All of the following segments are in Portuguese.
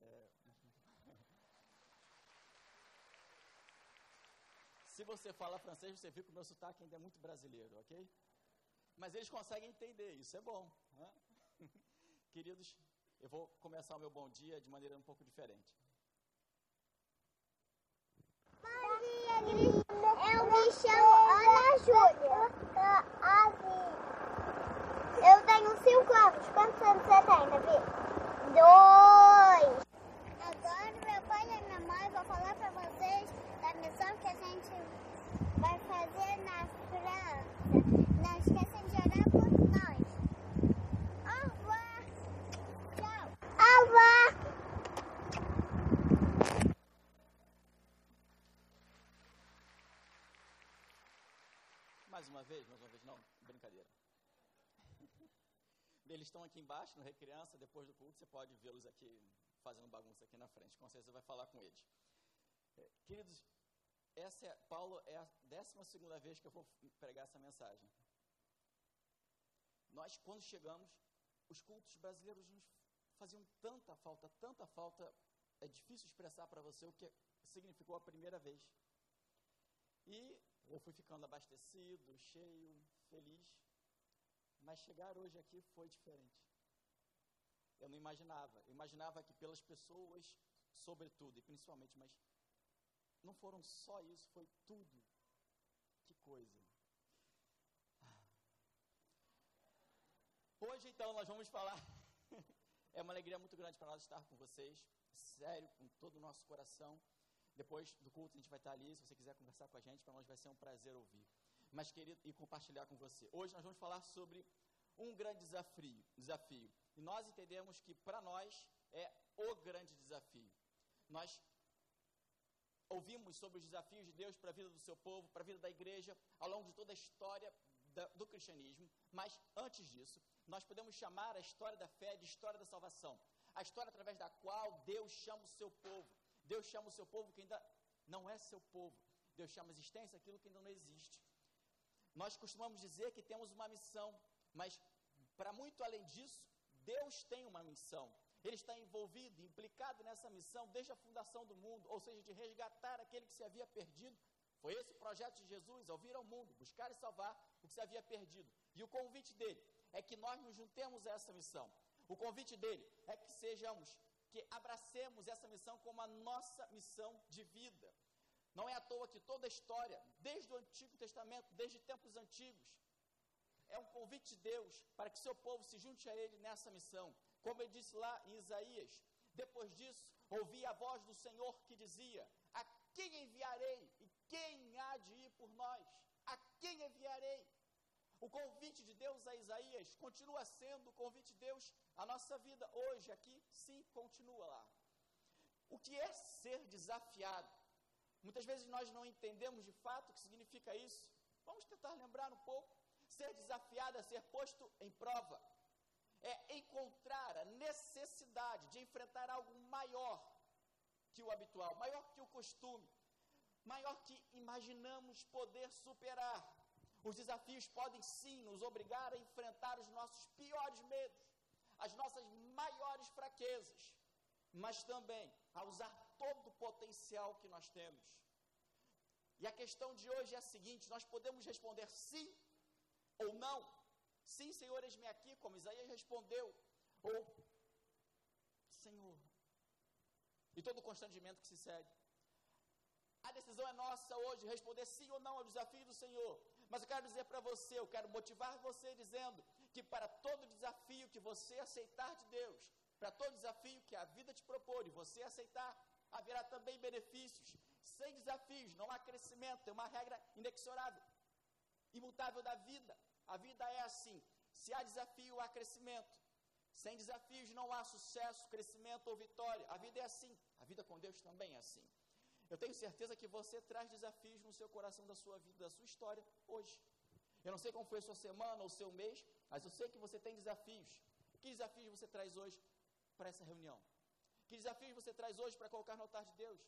É... Se você fala francês, você vê que o meu sotaque ainda é muito brasileiro, ok? Mas eles conseguem entender, isso é bom. Né? Queridos, eu vou começar o meu bom dia de maneira um pouco diferente. Bom dia, Cris. Eu me chamo Ana Júlia. Eu tenho 5 anos. Quantos anos você tem, Davi? Dois. Agora, meu pai e minha mãe vão falar para vocês da missão que a gente vai fazer na França. Não esqueçam de orar por nós. Au revoir. Tchau. Au revoir. Mais uma vez, mais uma vez, não, brincadeira. Eles estão aqui embaixo, no Recriança, depois do culto, você pode vê-los aqui fazendo bagunça aqui na frente. Com certeza vai falar com eles. É, queridos, essa é, Paulo, é a décima segunda vez que eu vou pregar essa mensagem. Nós, quando chegamos, os cultos brasileiros nos faziam tanta falta, tanta falta, é difícil expressar para você o que significou a primeira vez. E eu fui ficando abastecido, cheio, feliz. Mas chegar hoje aqui foi diferente. Eu não imaginava. Eu imaginava que pelas pessoas, sobretudo e principalmente, mas não foram só isso, foi tudo. Que coisa. Hoje, então, nós vamos falar. é uma alegria muito grande para nós estar com vocês. Sério, com todo o nosso coração. Depois do culto, a gente vai estar ali. Se você quiser conversar com a gente, para nós vai ser um prazer ouvir. Mas, querido, e compartilhar com você. Hoje nós vamos falar sobre um grande desafio. desafio. E nós entendemos que, para nós, é o grande desafio. Nós ouvimos sobre os desafios de Deus para a vida do seu povo, para a vida da igreja, ao longo de toda a história da, do cristianismo. Mas, antes disso, nós podemos chamar a história da fé de história da salvação. A história através da qual Deus chama o seu povo. Deus chama o seu povo que ainda não é seu povo. Deus chama a existência aquilo que ainda não existe. Nós costumamos dizer que temos uma missão, mas para muito além disso, Deus tem uma missão. Ele está envolvido, implicado nessa missão desde a fundação do mundo, ou seja, de resgatar aquele que se havia perdido. Foi esse o projeto de Jesus, ao vir ao mundo, buscar e salvar o que se havia perdido. E o convite dele é que nós nos juntemos a essa missão. O convite dele é que sejamos, que abracemos essa missão como a nossa missão de vida. Não é à toa que toda a história, desde o Antigo Testamento, desde tempos antigos, é um convite de Deus para que seu povo se junte a ele nessa missão. Como ele disse lá em Isaías, depois disso, ouvi a voz do Senhor que dizia: A quem enviarei? E quem há de ir por nós? A quem enviarei? O convite de Deus a Isaías continua sendo o convite de Deus à nossa vida hoje, aqui, sim, continua lá. O que é ser desafiado? Muitas vezes nós não entendemos de fato o que significa isso. Vamos tentar lembrar um pouco. Ser desafiado é ser posto em prova. É encontrar a necessidade de enfrentar algo maior que o habitual, maior que o costume, maior que imaginamos poder superar. Os desafios podem sim nos obrigar a enfrentar os nossos piores medos, as nossas maiores fraquezas, mas também a usar todo o potencial que nós temos. E a questão de hoje é a seguinte: nós podemos responder sim ou não. Sim, Senhor, eis-me aqui, como Isaías respondeu. Ou, Senhor. E todo o constrangimento que se segue. A decisão é nossa hoje, responder sim ou não ao desafio do Senhor. Mas eu quero dizer para você, eu quero motivar você dizendo que para todo desafio que você aceitar de Deus, para todo desafio que a vida te propor e você aceitar, haverá também benefícios. Sem desafios não há crescimento, é uma regra inexorável, imutável da vida. A vida é assim: se há desafio, há crescimento. Sem desafios não há sucesso, crescimento ou vitória. A vida é assim. A vida com Deus também é assim. Eu tenho certeza que você traz desafios no seu coração, da sua vida, da sua história hoje. Eu não sei como foi a sua semana ou o seu mês, mas eu sei que você tem desafios. Que desafios você traz hoje para essa reunião? Que desafios você traz hoje para colocar no altar de Deus?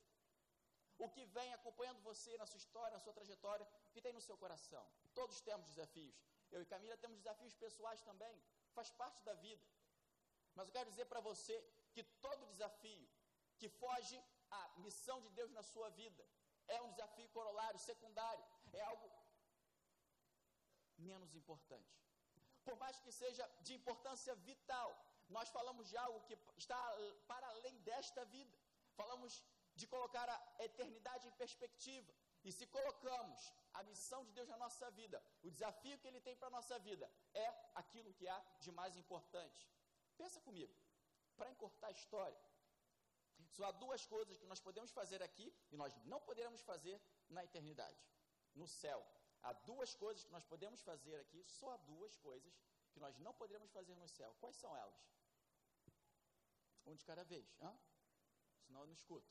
O que vem acompanhando você na sua história, na sua trajetória, o que tem no seu coração? Todos temos desafios. Eu e Camila temos desafios pessoais também, faz parte da vida. Mas eu quero dizer para você que todo desafio que foge à missão de Deus na sua vida é um desafio corolário, secundário, é algo menos importante. Por mais que seja de importância vital, nós falamos de algo que está para além desta vida. Falamos de colocar a eternidade em perspectiva. E se colocamos a missão de Deus na nossa vida, o desafio que Ele tem para a nossa vida, é aquilo que há de mais importante. Pensa comigo, para encurtar a história, só há duas coisas que nós podemos fazer aqui e nós não poderemos fazer na eternidade, no céu. Há duas coisas que nós podemos fazer aqui, só há duas coisas que nós não poderemos fazer no céu. Quais são elas? Um de cada vez, hã? senão eu não escuto.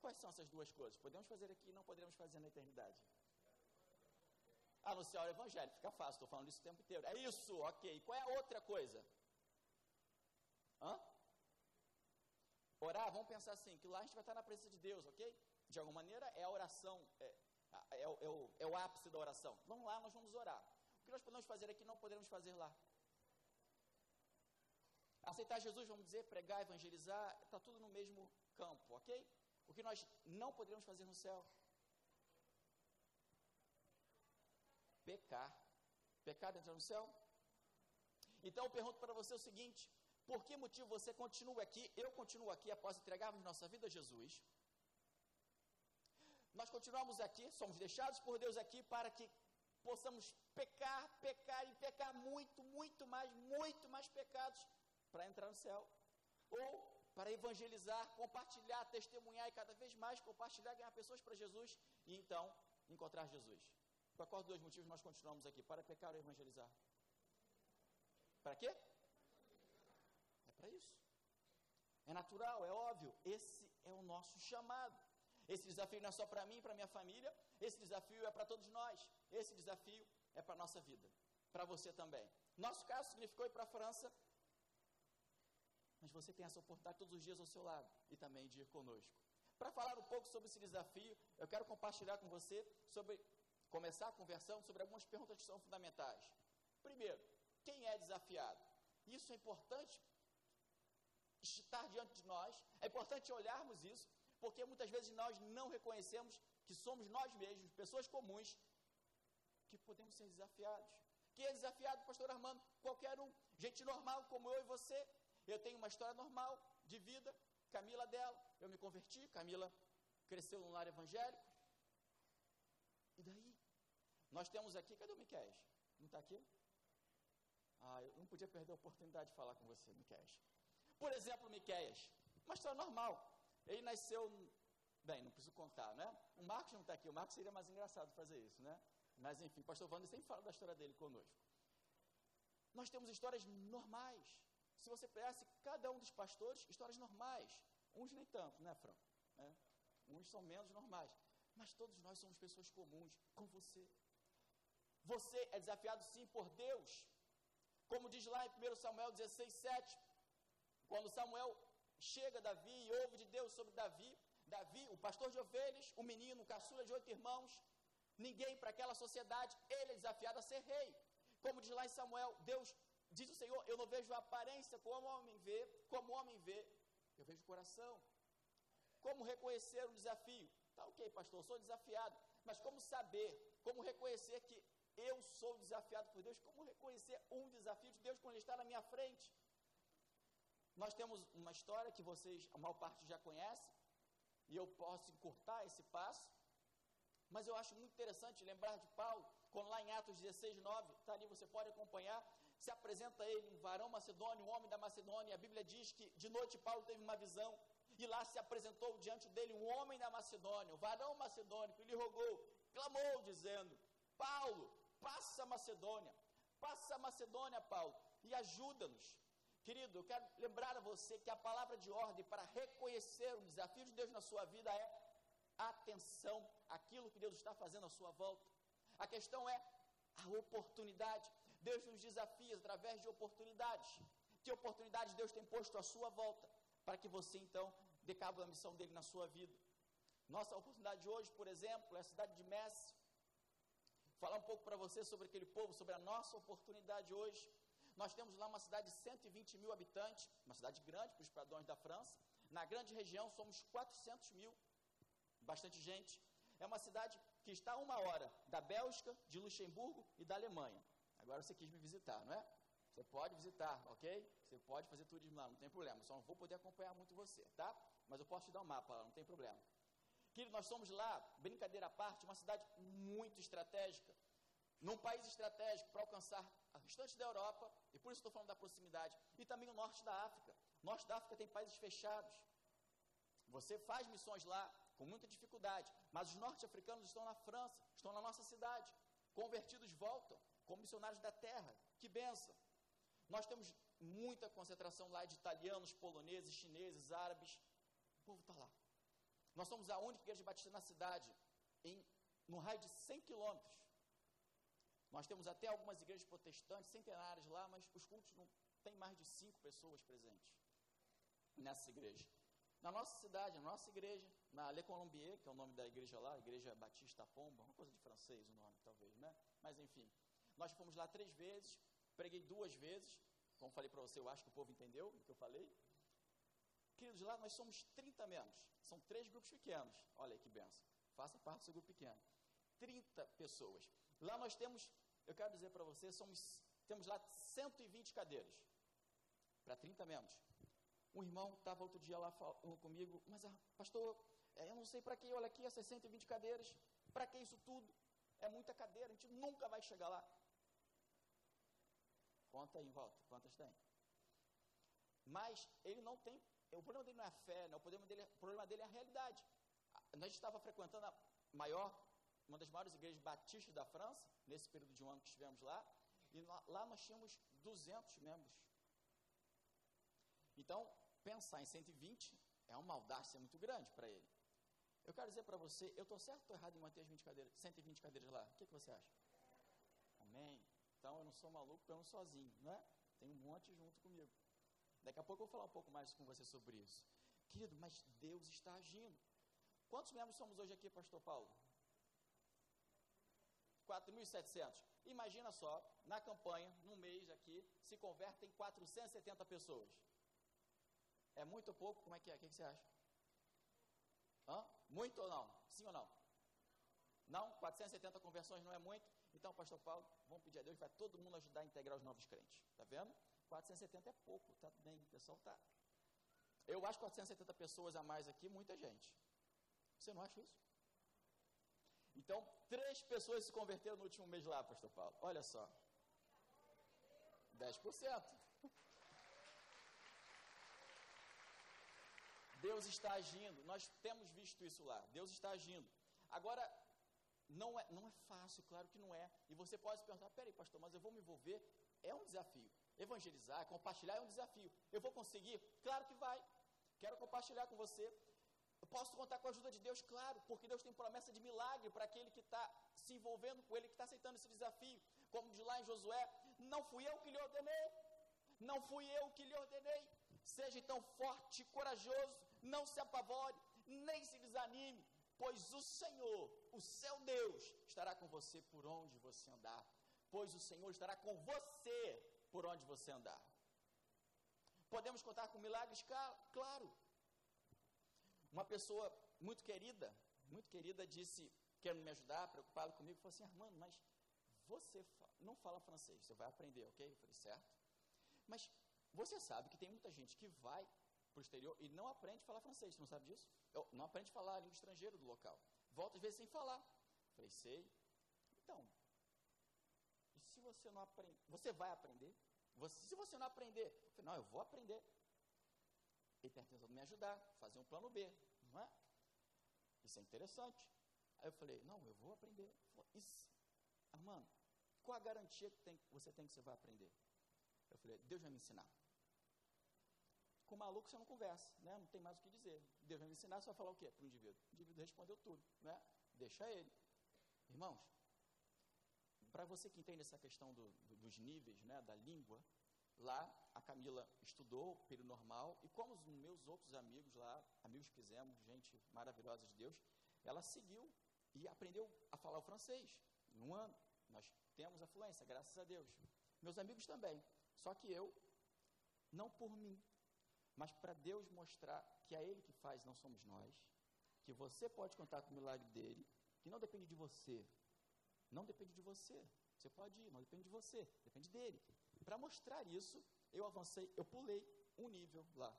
Quais são essas duas coisas? Podemos fazer aqui e não podemos fazer na eternidade. Anunciar o evangelho, fica fácil, estou falando isso o tempo inteiro. É isso, ok. Qual é a outra coisa? Hã? Orar, vamos pensar assim, que lá a gente vai estar na presença de Deus, ok? De alguma maneira é a oração, é, é, é, o, é o ápice da oração. Vamos lá, nós vamos orar. O que nós podemos fazer aqui não podemos fazer lá. Aceitar Jesus, vamos dizer, pregar, evangelizar, está tudo no mesmo campo, ok? O que nós não poderemos fazer no céu? Pecar. Pecado entra no céu? Então eu pergunto para você o seguinte: por que motivo você continua aqui? Eu continuo aqui após entregarmos nossa vida a Jesus. Nós continuamos aqui, somos deixados por Deus aqui para que possamos pecar, pecar e pecar muito, muito mais, muito para entrar no céu. Ou para evangelizar, compartilhar, testemunhar e cada vez mais compartilhar, ganhar pessoas para Jesus e então encontrar Jesus. Para qual dos dois motivos nós continuamos aqui? Para pecar ou evangelizar? Para quê? É para isso. É natural, é óbvio. Esse é o nosso chamado. Esse desafio não é só para mim, para minha família. Esse desafio é para todos nós. Esse desafio é para a nossa vida. Para você também. Nosso caso significou ir para a França mas você tem essa oportunidade todos os dias ao seu lado e também de ir conosco. Para falar um pouco sobre esse desafio, eu quero compartilhar com você sobre começar a conversão sobre algumas perguntas que são fundamentais. Primeiro, quem é desafiado? Isso é importante estar diante de nós, é importante olharmos isso, porque muitas vezes nós não reconhecemos que somos nós mesmos, pessoas comuns, que podemos ser desafiados. Quem é desafiado, pastor Armando? Qualquer um, gente normal como eu e você, eu tenho uma história normal de vida, Camila dela, eu me converti, Camila cresceu no lar evangélico. E daí? Nós temos aqui, cadê o Miquel? Não está aqui? Ah, eu não podia perder a oportunidade de falar com você, Miquel. Por exemplo, Miqueias, uma história normal. Ele nasceu, bem, não preciso contar, né? O Marcos não está aqui, o Marcos seria mais engraçado fazer isso, né? Mas enfim, o pastor Wander sempre fala da história dele conosco. Nós temos histórias normais. Se você pegasse cada um dos pastores, histórias normais. Uns nem tanto, né, Fran? É. Uns são menos normais. Mas todos nós somos pessoas comuns, com você. Você é desafiado sim por Deus. Como diz lá em 1 Samuel 16, 7. Quando Samuel chega a Davi e ouve de Deus sobre Davi, Davi, o pastor de ovelhas, o menino, o caçula de oito irmãos, ninguém para aquela sociedade, ele é desafiado a ser rei. Como diz lá em Samuel, Deus Diz o Senhor: Eu não vejo a aparência como o homem vê, como o homem vê, eu vejo o coração. Como reconhecer o desafio? Tá ok, pastor, sou desafiado, mas como saber, como reconhecer que eu sou desafiado por Deus? Como reconhecer um desafio de Deus quando Ele está na minha frente? Nós temos uma história que vocês, a maior parte já conhece, e eu posso encurtar esse passo, mas eu acho muito interessante lembrar de Paulo, quando lá em Atos 16, 9, está ali, você pode acompanhar, se apresenta a ele um varão macedônio, um homem da Macedônia. A Bíblia diz que de noite Paulo teve uma visão e lá se apresentou diante dele um homem da Macedônia, um varão macedônico, e rogou, clamou, dizendo: Paulo, passa a Macedônia, passa a Macedônia, Paulo, e ajuda-nos. Querido, eu quero lembrar a você que a palavra de ordem para reconhecer o desafio de Deus na sua vida é atenção àquilo que Deus está fazendo à sua volta. A questão é a oportunidade. Deus nos desafia através de oportunidades. Que oportunidades Deus tem posto à sua volta para que você então dê cabo da missão dele na sua vida. Nossa oportunidade de hoje, por exemplo, é a cidade de Messi. Falar um pouco para você sobre aquele povo, sobre a nossa oportunidade hoje. Nós temos lá uma cidade de 120 mil habitantes, uma cidade grande para os padrões da França. Na grande região somos 400 mil, bastante gente. É uma cidade que está a uma hora da Bélgica, de Luxemburgo e da Alemanha. Agora você quis me visitar, não é? Você pode visitar, ok? Você pode fazer turismo lá, não tem problema. Só não vou poder acompanhar muito você, tá? Mas eu posso te dar um mapa não tem problema. Querido, nós somos lá, brincadeira à parte, uma cidade muito estratégica, num país estratégico para alcançar a restante da Europa, e por isso estou falando da proximidade, e também o norte da África. O norte da África tem países fechados. Você faz missões lá com muita dificuldade, mas os norte-africanos estão na França, estão na nossa cidade. Convertidos voltam, como missionários da terra. Que benção! Nós temos muita concentração lá de italianos, poloneses, chineses, árabes. O povo está lá. Nós somos a única igreja batista na cidade, em, no raio de 100 quilômetros. Nós temos até algumas igrejas protestantes, centenárias lá, mas os cultos não tem mais de cinco pessoas presentes nessa igreja. Na nossa cidade, na nossa igreja, na Le Colombier, que é o nome da igreja lá, Igreja Batista Pomba, uma coisa de francês o nome, talvez, né? Mas enfim, nós fomos lá três vezes, preguei duas vezes, como falei para você, eu acho que o povo entendeu o que eu falei. Queridos, lá nós somos 30 membros, são três grupos pequenos, olha aí que benção, faça parte do seu grupo pequeno. 30 pessoas. Lá nós temos, eu quero dizer para você, somos, temos lá 120 cadeiras, para 30 membros. Um irmão estava outro dia lá comigo, mas ah, pastor, é, eu não sei para que, olha aqui, essas 120 cadeiras, para que isso tudo? É muita cadeira, a gente nunca vai chegar lá. Conta aí em volta, quantas tem? Mas ele não tem, o problema dele não é a fé, né? o, problema dele, o problema dele é a realidade. Gente estava frequentando a maior, uma das maiores igrejas batistas da França, nesse período de um ano que estivemos lá, e lá nós tínhamos 200 membros. Então, pensar em 120 é uma audácia muito grande para ele. Eu quero dizer para você, eu estou certo ou errado em manter as 20 cadeiras, 120 cadeiras lá? O que, que você acha? Amém? Então eu não sou maluco, eu não sozinho, não é? Tem um monte junto comigo. Daqui a pouco eu vou falar um pouco mais com você sobre isso. Querido, mas Deus está agindo. Quantos membros somos hoje aqui, Pastor Paulo? 4.700. Imagina só, na campanha, num mês aqui, se convertem 470 pessoas. É muito ou pouco? Como é que é? O que, você acha? Hã? Muito ou não? Sim ou não? Não? 470 conversões não é muito? Então, pastor Paulo, vamos pedir a Deus para todo mundo ajudar a integrar os novos crentes. Está vendo? 470 é pouco, tá bem, o pessoal tá. Eu acho 470 pessoas a mais aqui, muita gente. Você não acha isso? Então, três pessoas se converteram no último mês lá, pastor Paulo. Olha só. 10%. Deus está agindo. Nós temos visto isso lá. Deus está agindo. Agora, não é, não é fácil, claro que não é. E você pode se perguntar: peraí, pastor, mas eu vou me envolver? É um desafio. Evangelizar, compartilhar é um desafio. Eu vou conseguir? Claro que vai. Quero compartilhar com você. Eu posso contar com a ajuda de Deus, claro, porque Deus tem promessa de milagre para aquele que está se envolvendo com ele, que está aceitando esse desafio. Como diz lá em Josué: Não fui eu que lhe ordenei, não fui eu que lhe ordenei. Seja então forte e corajoso, não se apavore, nem se desanime, pois o Senhor, o seu Deus, estará com você por onde você andar. Pois o Senhor estará com você por onde você andar. Podemos contar com milagres? Claro. Uma pessoa muito querida, muito querida, disse, querendo me ajudar, preocupado comigo, falou assim: Armando, mas você não fala francês, você vai aprender, ok? Eu falei, certo. Mas você sabe que tem muita gente que vai para o exterior e não aprende a falar francês, você não sabe disso? Eu, não aprende a falar a língua estrangeira do local. Volta às vezes sem falar. Falei, sei. Então, e se você não aprender? Você vai aprender? Você, se você não aprender? Eu falei, não, eu vou aprender. Ele está tentando me ajudar, fazer um plano B, não é? Isso é interessante. Aí eu falei, não, eu vou aprender. Falei, isso, Armando, qual a garantia que tem, você tem que você vai aprender? Eu falei, Deus vai me ensinar. Com maluco você não conversa, né? não tem mais o que dizer. Deus vai me ensinar, você vai falar o quê para o indivíduo? O indivíduo respondeu tudo, né? deixa ele. Irmãos, para você que entende essa questão do, do, dos níveis né, da língua, lá a Camila estudou período normal e como os meus outros amigos lá, amigos que fizemos, gente maravilhosa de Deus, ela seguiu e aprendeu a falar o francês um ano. Nós temos a fluência, graças a Deus. Meus amigos também. Só que eu, não por mim, mas para Deus mostrar que é Ele que faz, não somos nós, que você pode contar com o milagre dele, que não depende de você, não depende de você. Você pode ir, não depende de você, depende dele. Para mostrar isso, eu avancei, eu pulei um nível lá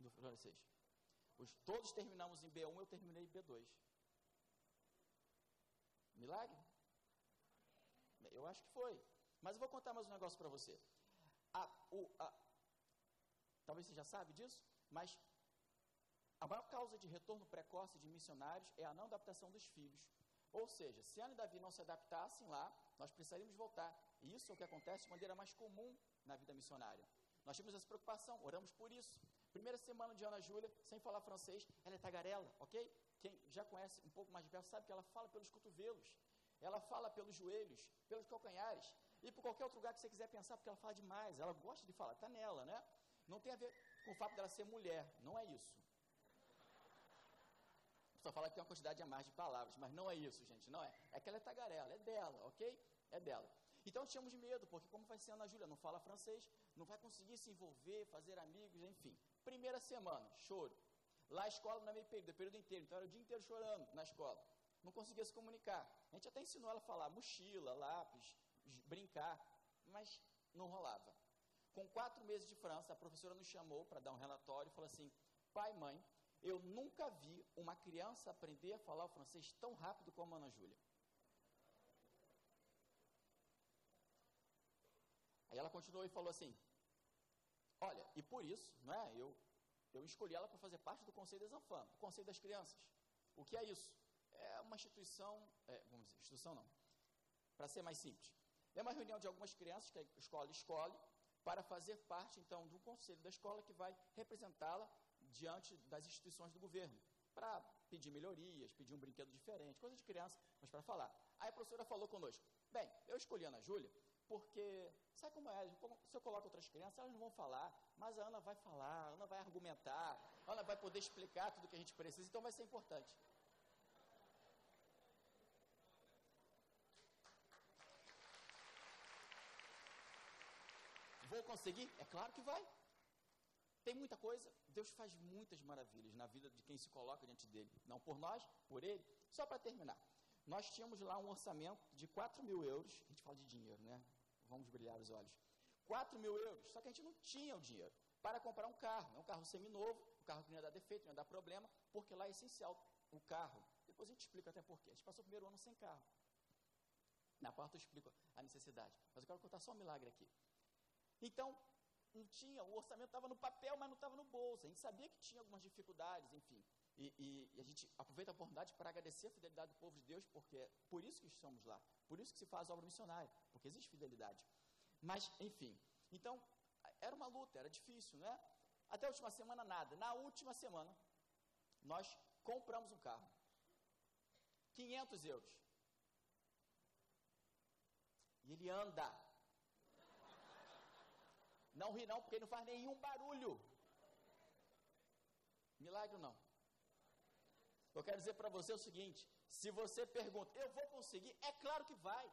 no francês. Os, todos terminamos em B1, eu terminei em B2. Milagre? Eu acho que foi. Mas eu vou contar mais um negócio para você. A, o, a, talvez você já sabe disso, mas a maior causa de retorno precoce de missionários é a não adaptação dos filhos. Ou seja, se Ana e Davi não se adaptassem lá, nós precisaríamos voltar. E isso é o que acontece de maneira mais comum na vida missionária. Nós tínhamos essa preocupação, oramos por isso. Primeira semana de Ana Júlia, sem falar francês, ela é tagarela, ok? Quem já conhece um pouco mais de perto sabe que ela fala pelos cotovelos, ela fala pelos joelhos, pelos calcanhares, e por qualquer outro lugar que você quiser pensar, porque ela fala demais, ela gosta de falar, está nela, né? Não tem a ver com o fato dela ser mulher, não é isso. Só fala que tem uma quantidade a mais de palavras, mas não é isso, gente, não é. É que ela é tagarela, é dela, ok? É dela. Então tínhamos medo, porque como vai ser Ana Júlia? Não fala francês, não vai conseguir se envolver, fazer amigos, enfim. Primeira semana, choro. Lá a escola não é meio período, é período inteiro, então era o dia inteiro chorando na escola. Não conseguia se comunicar. A gente até ensinou ela a falar mochila, lápis, brincar, mas não rolava. Com quatro meses de França, a professora nos chamou para dar um relatório e falou assim: pai, mãe, eu nunca vi uma criança aprender a falar o francês tão rápido como a Ana Júlia. Aí ela continuou e falou assim: Olha, e por isso, né, eu, eu escolhi ela para fazer parte do Conselho das Anfam, o Conselho das Crianças. O que é isso? É uma instituição, é, vamos dizer, instituição não, para ser mais simples. É uma reunião de algumas crianças que a escola escolhe para fazer parte, então, do conselho da escola que vai representá-la diante das instituições do governo, para pedir melhorias, pedir um brinquedo diferente, coisa de criança, mas para falar. Aí a professora falou conosco: Bem, eu escolhi a Ana Júlia porque, sabe como é? Se eu coloco outras crianças, elas não vão falar, mas a Ana vai falar, a Ana vai argumentar, a Ana vai poder explicar tudo o que a gente precisa, então vai ser importante. Vou conseguir? É claro que vai. Tem muita coisa. Deus faz muitas maravilhas na vida de quem se coloca diante dele. Não por nós, por ele. Só para terminar. Nós tínhamos lá um orçamento de 4 mil euros. A gente fala de dinheiro, né? Vamos brilhar os olhos. 4 mil euros. Só que a gente não tinha o dinheiro para comprar um carro. É um carro seminovo, um carro que não ia dar defeito, não ia dar problema, porque lá é essencial o carro. Depois a gente explica até porquê. A gente passou o primeiro ano sem carro. Na parte eu explico a necessidade. Mas eu quero contar só um milagre aqui. Então, não tinha, o orçamento estava no papel, mas não estava no bolso. A gente sabia que tinha algumas dificuldades, enfim. E, e, e, a gente aproveita a oportunidade para agradecer a fidelidade do povo de Deus, porque é por isso que estamos lá, por isso que se faz obra missionária, porque existe fidelidade. Mas, enfim, então, era uma luta, era difícil, né? Até a última semana, nada. Na última semana, nós compramos um carro. 500 euros. E ele anda. Não ri não, porque não faz nenhum barulho. Milagre não. Eu quero dizer para você o seguinte: se você pergunta, eu vou conseguir? É claro que vai.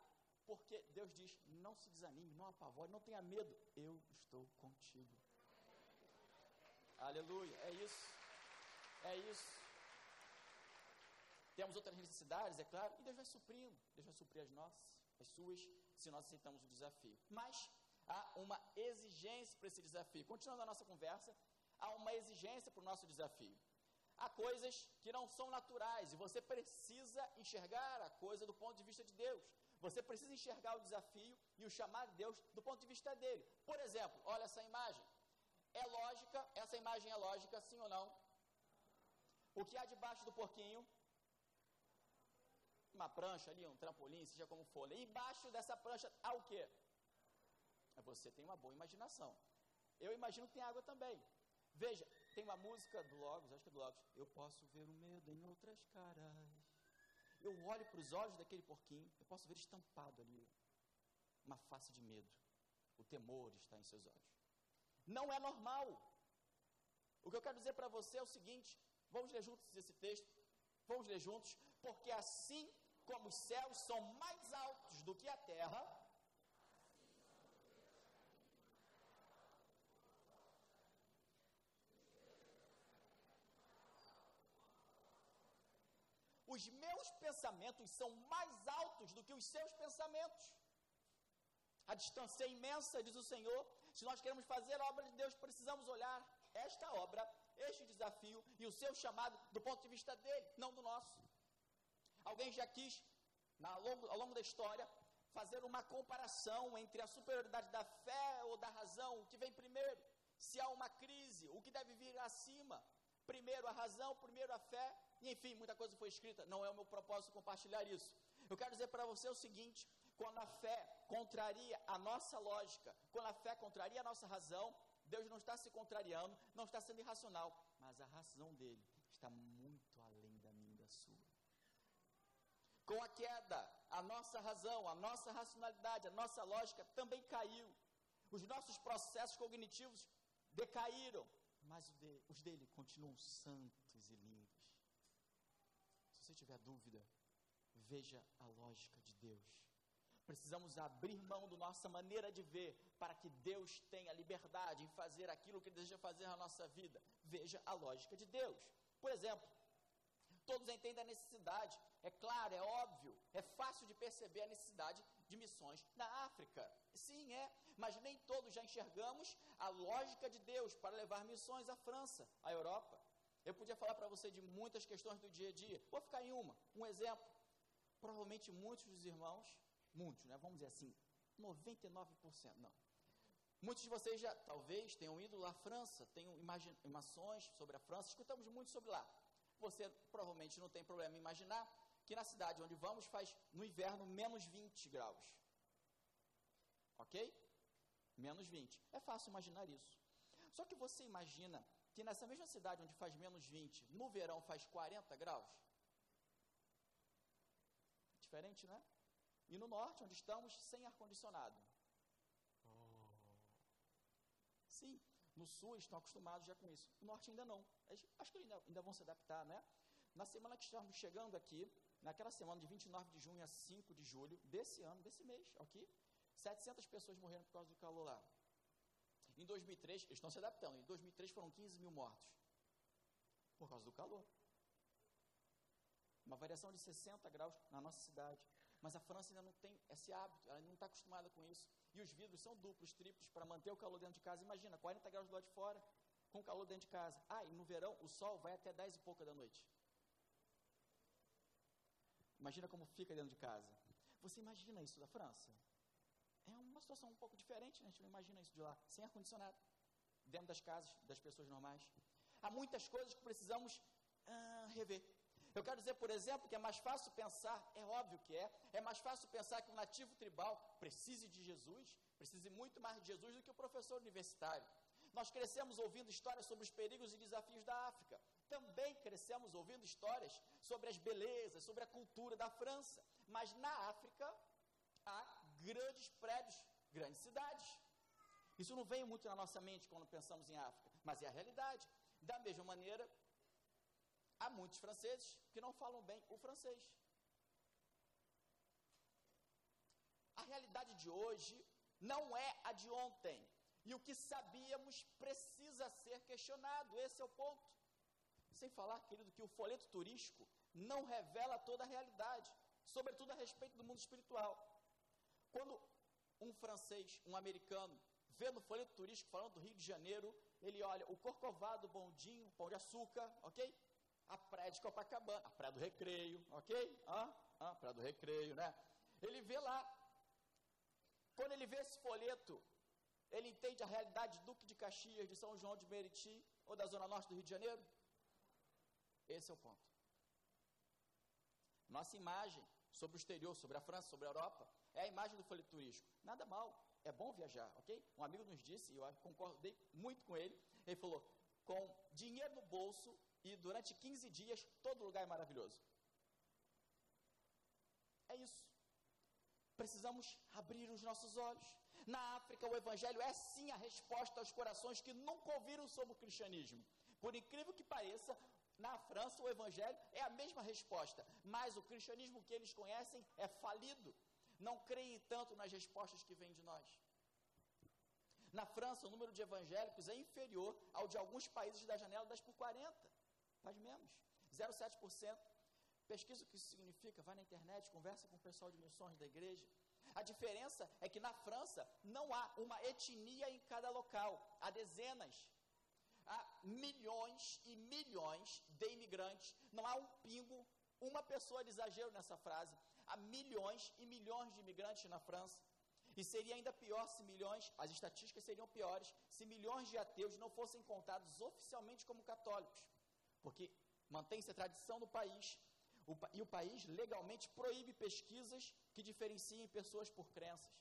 Porque Deus diz: não se desanime, não apavore, não tenha medo. Eu estou contigo. Aleluia. É isso. É isso. Temos outras necessidades, é claro, e Deus vai suprindo. Deus vai suprir as nossas, as suas, se nós aceitamos o desafio. Mas há uma exigência para esse desafio. Continuando a nossa conversa, há uma exigência para o nosso desafio. Há coisas que não são naturais e você precisa enxergar a coisa do ponto de vista de Deus. Você precisa enxergar o desafio e o chamar de Deus do ponto de vista dele. Por exemplo, olha essa imagem. É lógica, essa imagem é lógica, sim ou não? O que há debaixo do porquinho? Uma prancha ali, um trampolim, seja como for. E embaixo dessa prancha há o quê? Você tem uma boa imaginação. Eu imagino que tem água também. Veja, tem uma música do Logos, acho que é do Logos. Eu posso ver o medo em outras caras. Eu olho para os olhos daquele porquinho, eu posso ver estampado ali uma face de medo. O temor está em seus olhos. Não é normal. O que eu quero dizer para você é o seguinte: vamos ler juntos esse texto. Vamos ler juntos, porque assim como os céus são mais altos do que a terra, Os meus pensamentos são mais altos do que os seus pensamentos. A distância é imensa, diz o Senhor. Se nós queremos fazer a obra de Deus, precisamos olhar esta obra, este desafio e o seu chamado do ponto de vista dele, não do nosso. Alguém já quis, ao longo, ao longo da história, fazer uma comparação entre a superioridade da fé ou da razão, o que vem primeiro. Se há uma crise, o que deve vir acima? Primeiro a razão, primeiro a fé, e enfim, muita coisa foi escrita. Não é o meu propósito compartilhar isso. Eu quero dizer para você o seguinte: quando a fé contraria a nossa lógica, quando a fé contraria a nossa razão, Deus não está se contrariando, não está sendo irracional, mas a razão dele está muito além da minha e da sua. Com a queda, a nossa razão, a nossa racionalidade, a nossa lógica também caiu. Os nossos processos cognitivos decaíram, mas os dele continuam santos e lindos. Se você tiver dúvida, veja a lógica de Deus. Precisamos abrir mão da nossa maneira de ver para que Deus tenha liberdade em fazer aquilo que Ele deseja fazer na nossa vida. Veja a lógica de Deus. Por exemplo, todos entendem a necessidade, é claro, é óbvio, é fácil de perceber a necessidade de missões na África. Sim, é, mas nem todos já enxergamos a lógica de Deus para levar missões à França, à Europa. Eu podia falar para você de muitas questões do dia a dia. Vou ficar em uma, um exemplo. Provavelmente muitos dos irmãos, muitos, né? Vamos dizer assim, 99%, não. Muitos de vocês já talvez tenham ido lá à França, tenham imaginações sobre a França, escutamos muito sobre lá. Você provavelmente não tem problema em imaginar que na cidade onde vamos faz no inverno menos 20 graus. Ok? Menos 20. É fácil imaginar isso. Só que você imagina que nessa mesma cidade onde faz menos 20, no verão faz 40 graus? Diferente, não é? E no norte, onde estamos, sem ar-condicionado. Sim, no sul eles estão acostumados já com isso. No norte ainda não. Acho que ainda, ainda vão se adaptar, né? Na semana que estamos chegando aqui, naquela semana de 29 de junho a 5 de julho desse ano, desse mês, aqui, 700 pessoas morreram por causa do calor lá. Em 2003, eles estão se adaptando, em 2003 foram 15 mil mortos por causa do calor. Uma variação de 60 graus na nossa cidade. Mas a França ainda não tem esse hábito, ela não está acostumada com isso. E os vidros são duplos, triplos, para manter o calor dentro de casa. Imagina, 40 graus do lado de fora, com calor dentro de casa. Ah, e no verão o sol vai até 10 e pouca da noite. Imagina como fica dentro de casa. Você imagina isso da França? É uma situação um pouco diferente, né? a gente não imagina isso de lá, sem ar-condicionado, dentro das casas das pessoas normais. Há muitas coisas que precisamos ah, rever. Eu quero dizer, por exemplo, que é mais fácil pensar, é óbvio que é, é mais fácil pensar que um nativo tribal precise de Jesus, precise muito mais de Jesus do que o professor universitário. Nós crescemos ouvindo histórias sobre os perigos e desafios da África. Também crescemos ouvindo histórias sobre as belezas, sobre a cultura da França. Mas na África há grandes prédios, grandes cidades. Isso não vem muito na nossa mente quando pensamos em África, mas é a realidade. Da mesma maneira, há muitos franceses que não falam bem o francês. A realidade de hoje não é a de ontem. E o que sabíamos precisa ser questionado. Esse é o ponto. Sem falar, querido, que o folheto turístico não revela toda a realidade, sobretudo a respeito do mundo espiritual. Quando um francês, um americano, vê no folheto turístico falando do Rio de Janeiro, ele olha o Corcovado, Bondinho, Pão de Açúcar, ok? A praia de Copacabana, a praia do Recreio, ok? Ah, ah, praia do Recreio, né? Ele vê lá. Quando ele vê esse folheto, ele entende a realidade de Duque de Caxias, de São João de Meriti ou da Zona Norte do Rio de Janeiro? Esse é o ponto. Nossa imagem sobre o exterior, sobre a França, sobre a Europa, é a imagem do folheto turístico. Nada mal, é bom viajar, ok? Um amigo nos disse, e eu concordei muito com ele, ele falou, com dinheiro no bolso e durante 15 dias todo lugar é maravilhoso. É isso. Precisamos abrir os nossos olhos. Na África, o Evangelho é sim a resposta aos corações que nunca ouviram sobre o cristianismo. Por incrível que pareça, na França, o Evangelho é a mesma resposta, mas o cristianismo que eles conhecem é falido. Não creem tanto nas respostas que vêm de nós. Na França, o número de evangélicos é inferior ao de alguns países da janela das por 40 faz menos. 0,7% Pesquisa o que isso significa, vai na internet, conversa com o pessoal de missões da igreja. A diferença é que na França não há uma etnia em cada local, há dezenas, há milhões e milhões de imigrantes, não há um pingo, uma pessoa de exagero nessa frase, há milhões e milhões de imigrantes na França. E seria ainda pior se milhões, as estatísticas seriam piores, se milhões de ateus não fossem contados oficialmente como católicos. Porque mantém-se a tradição do país, o, e o país legalmente proíbe pesquisas que diferenciem pessoas por crenças.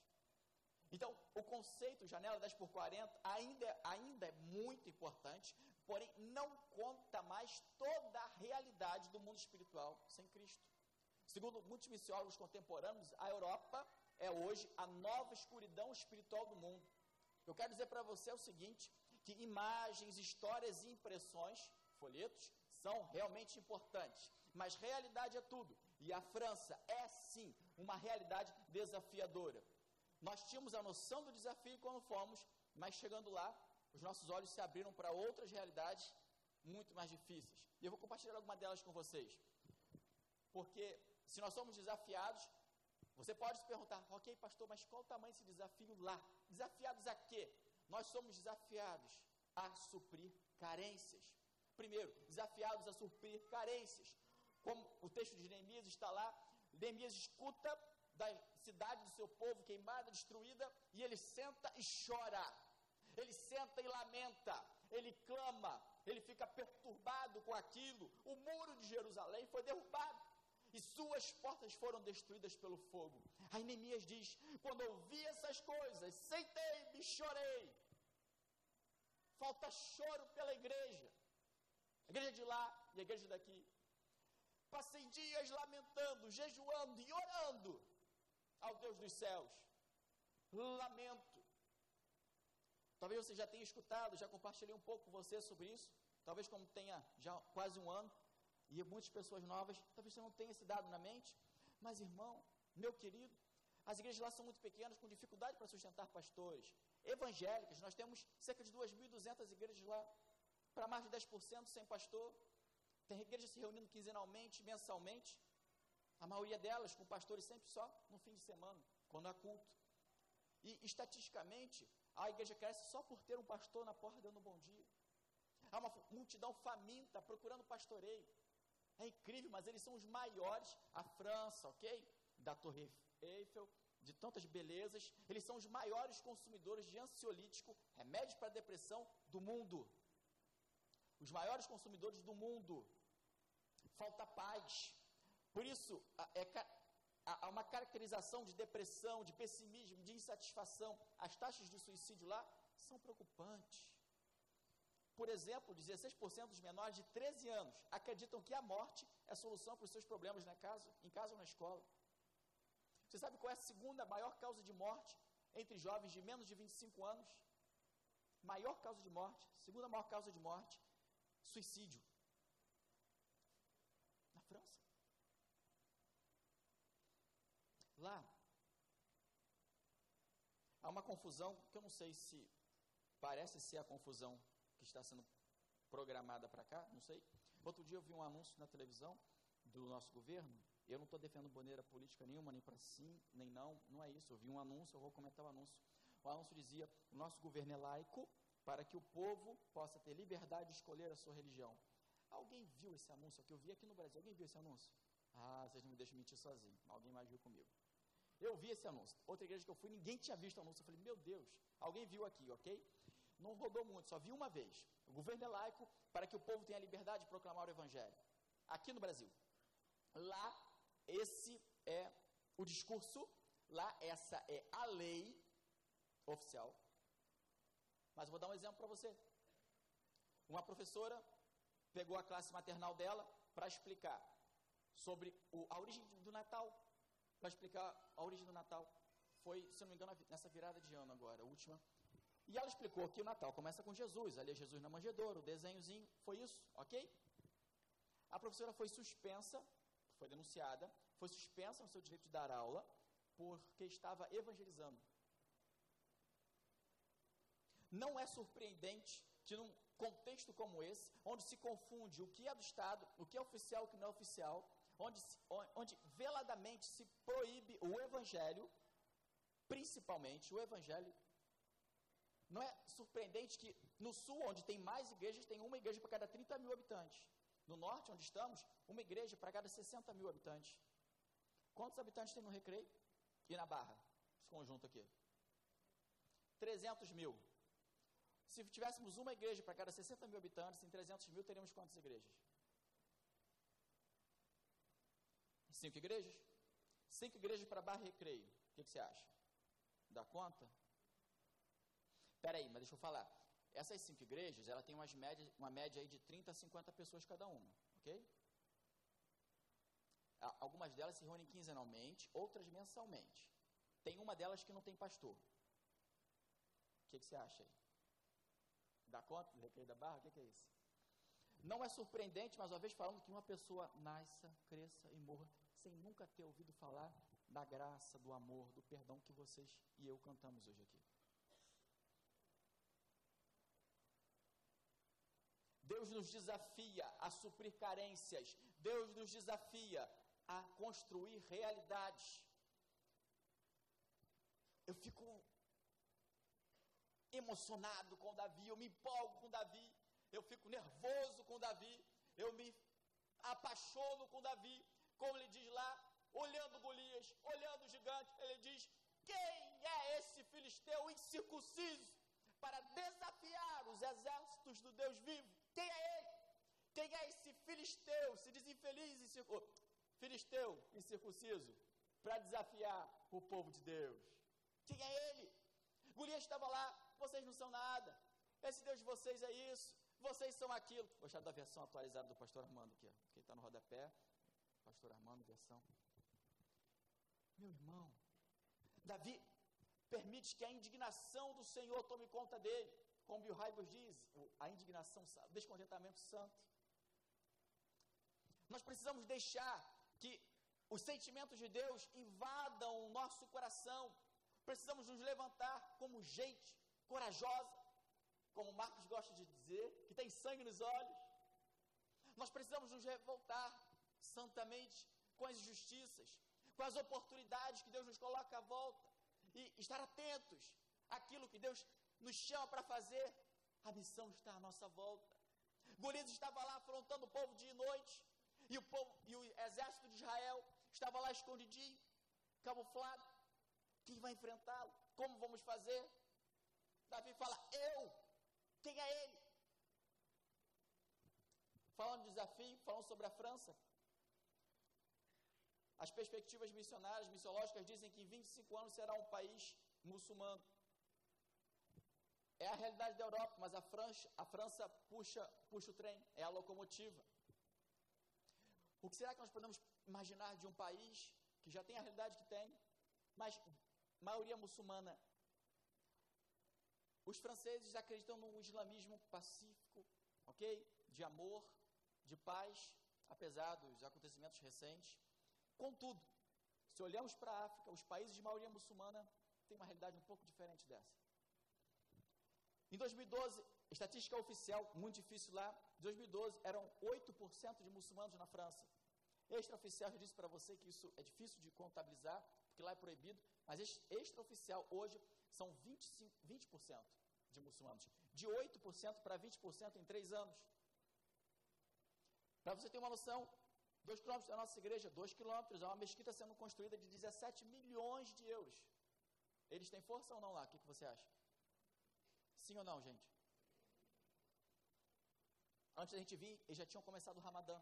Então, o conceito janela 10 por 40 ainda, ainda é muito importante, porém não conta mais toda a realidade do mundo espiritual sem Cristo. Segundo muitos missiólogos contemporâneos, a Europa é hoje a nova escuridão espiritual do mundo. Eu quero dizer para você o seguinte: que imagens, histórias e impressões, folhetos, são realmente importantes, mas realidade é tudo. E a França é sim uma realidade desafiadora. Nós tínhamos a noção do desafio quando fomos, mas chegando lá, os nossos olhos se abriram para outras realidades muito mais difíceis. E eu vou compartilhar alguma delas com vocês. Porque se nós somos desafiados, você pode se perguntar, ok, pastor, mas qual o tamanho desse desafio lá? Desafiados a quê? Nós somos desafiados a suprir carências. Primeiro, desafiados a suprir carências. Como o texto de Neemias está lá, Neemias escuta da cidade do seu povo queimada, destruída, e ele senta e chora. Ele senta e lamenta, ele clama, ele fica perturbado com aquilo. O muro de Jerusalém foi derrubado e suas portas foram destruídas pelo fogo. Aí Neemias diz: Quando ouvi essas coisas, sentei-me e chorei. Falta choro pela igreja igreja de lá e a igreja daqui. Passei dias lamentando, jejuando e orando ao Deus dos céus. Lamento. Talvez você já tenha escutado, já compartilhei um pouco com você sobre isso. Talvez como tenha já quase um ano e muitas pessoas novas, talvez você não tenha esse dado na mente. Mas irmão, meu querido, as igrejas lá são muito pequenas, com dificuldade para sustentar pastores. Evangélicas, nós temos cerca de 2.200 igrejas lá para mais de 10% sem pastor. Tem igreja se reunindo quinzenalmente, mensalmente. A maioria delas com pastores sempre só no fim de semana, quando há culto. E estatisticamente, a igreja cresce só por ter um pastor na porta dando um bom dia. Há uma multidão faminta procurando pastoreio. É incrível, mas eles são os maiores. A França, ok? Da Torre Eiffel, de tantas belezas. Eles são os maiores consumidores de ansiolítico, remédios para depressão do mundo os maiores consumidores do mundo. Falta paz. Por isso, é, há uma caracterização de depressão, de pessimismo, de insatisfação. As taxas de suicídio lá são preocupantes. Por exemplo, 16% dos menores de 13 anos acreditam que a morte é a solução para os seus problemas na casa, em casa ou na escola. Você sabe qual é a segunda maior causa de morte entre jovens de menos de 25 anos? Maior causa de morte, segunda maior causa de morte, suicídio. Na França. Lá, há uma confusão que eu não sei se parece ser a confusão que está sendo programada para cá, não sei. Outro dia eu vi um anúncio na televisão do nosso governo. Eu não estou defendendo bandeira política nenhuma, nem para sim, nem não, não é isso. Eu vi um anúncio, eu vou comentar o anúncio. O anúncio dizia: o nosso governo é laico, para que o povo possa ter liberdade de escolher a sua religião. Alguém viu esse anúncio que eu vi aqui no Brasil? Alguém viu esse anúncio? Ah, vocês não me deixam mentir sozinho. Alguém mais viu comigo. Eu vi esse anúncio. Outra igreja que eu fui, ninguém tinha visto o anúncio. Eu falei, meu Deus, alguém viu aqui, ok? Não rodou muito, só vi uma vez. O governo é laico para que o povo tenha liberdade de proclamar o evangelho. Aqui no Brasil. Lá, esse é o discurso, lá essa é a lei oficial mas vou dar um exemplo para você. Uma professora pegou a classe maternal dela para explicar sobre o, a origem do Natal. Para explicar a origem do Natal. Foi, se não me engano, nessa virada de ano agora, a última. E ela explicou que o Natal começa com Jesus. Ali é Jesus na manjedoura, o desenhozinho. Foi isso, ok? A professora foi suspensa, foi denunciada, foi suspensa no seu direito de dar aula, porque estava evangelizando. Não é surpreendente que num contexto como esse, onde se confunde o que é do Estado, o que é oficial e o que não é oficial, onde, onde veladamente se proíbe o evangelho, principalmente o evangelho. Não é surpreendente que no sul, onde tem mais igrejas, tem uma igreja para cada 30 mil habitantes. No norte, onde estamos, uma igreja para cada 60 mil habitantes. Quantos habitantes tem no Recreio? E na Barra? Esse conjunto aqui. 300 mil. Se tivéssemos uma igreja para cada 60 mil habitantes, em 300 mil teríamos quantas igrejas? Cinco igrejas? Cinco igrejas para Barra e Recreio. O que, que, você acha? Dá conta? Espera aí, mas deixa eu falar. Essas cinco igrejas, ela tem umas médias, uma média aí de 30 a 50 pessoas cada uma, ok? Algumas delas se reúnem quinzenalmente, outras mensalmente. Tem uma delas que não tem pastor. O que, que você acha aí? Dá conta do recreio da barra? O que, que é isso? Não é surpreendente, mais uma vez, falando que uma pessoa nasça, cresça e morra sem nunca ter ouvido falar da graça, do amor, do perdão que vocês e eu cantamos hoje aqui. Deus nos desafia a suprir carências, Deus nos desafia a construir realidades. Eu fico emocionado com Davi, eu me empolgo com Davi, eu fico nervoso com Davi, eu me apaixono com Davi, como ele diz lá, olhando Golias, olhando o gigante, ele diz: Quem é esse filisteu incircunciso para desafiar os exércitos do Deus vivo? Quem é ele? Quem é esse filisteu, se diz infeliz e filisteu incircunciso, para desafiar o povo de Deus? Quem é ele? Golias estava lá, vocês não são nada. Esse Deus de vocês é isso, vocês são aquilo. Achar da versão atualizada do pastor Armando aqui, quem está no rodapé. Pastor Armando, versão. Meu irmão, Davi permite que a indignação do Senhor tome conta dele. Como Bill Hybels diz, a indignação, o descontentamento santo. Nós precisamos deixar que os sentimentos de Deus invadam o nosso coração. Precisamos nos levantar como gente corajosa, como Marcos gosta de dizer, que tem sangue nos olhos. Nós precisamos nos revoltar santamente com as injustiças, com as oportunidades que Deus nos coloca à volta e estar atentos àquilo que Deus nos chama para fazer. A missão está à nossa volta. Golias estava lá afrontando o povo dia e noite, e o, povo, e o exército de Israel estava lá escondidinho, camuflado. Quem vai enfrentá-lo? Como vamos fazer? Davi fala: Eu. Quem é ele? Falando de desafio, falando sobre a França. As perspectivas missionárias, missiológicas dizem que em 25 anos será um país muçulmano. É a realidade da Europa, mas a França, a França puxa, puxa o trem, é a locomotiva. O que será que nós podemos imaginar de um país que já tem a realidade que tem, mas maioria muçulmana? Os franceses acreditam no islamismo pacífico, ok? De amor, de paz, apesar dos acontecimentos recentes. Contudo, se olhamos para a África, os países de maioria muçulmana têm uma realidade um pouco diferente dessa. Em 2012, estatística oficial, muito difícil lá, em 2012 eram 8% de muçulmanos na França. Extraoficial, já disse para você que isso é difícil de contabilizar, porque lá é proibido, mas extraoficial hoje são 25, 20% de muçulmanos. De 8% para 20% em três anos. Para você ter uma noção, 2 quilômetros da nossa igreja, 2 quilômetros, é uma mesquita sendo construída de 17 milhões de euros. Eles têm força ou não lá? O que, que você acha? Sim ou não, gente? Antes da gente vir, eles já tinham começado o Ramadã.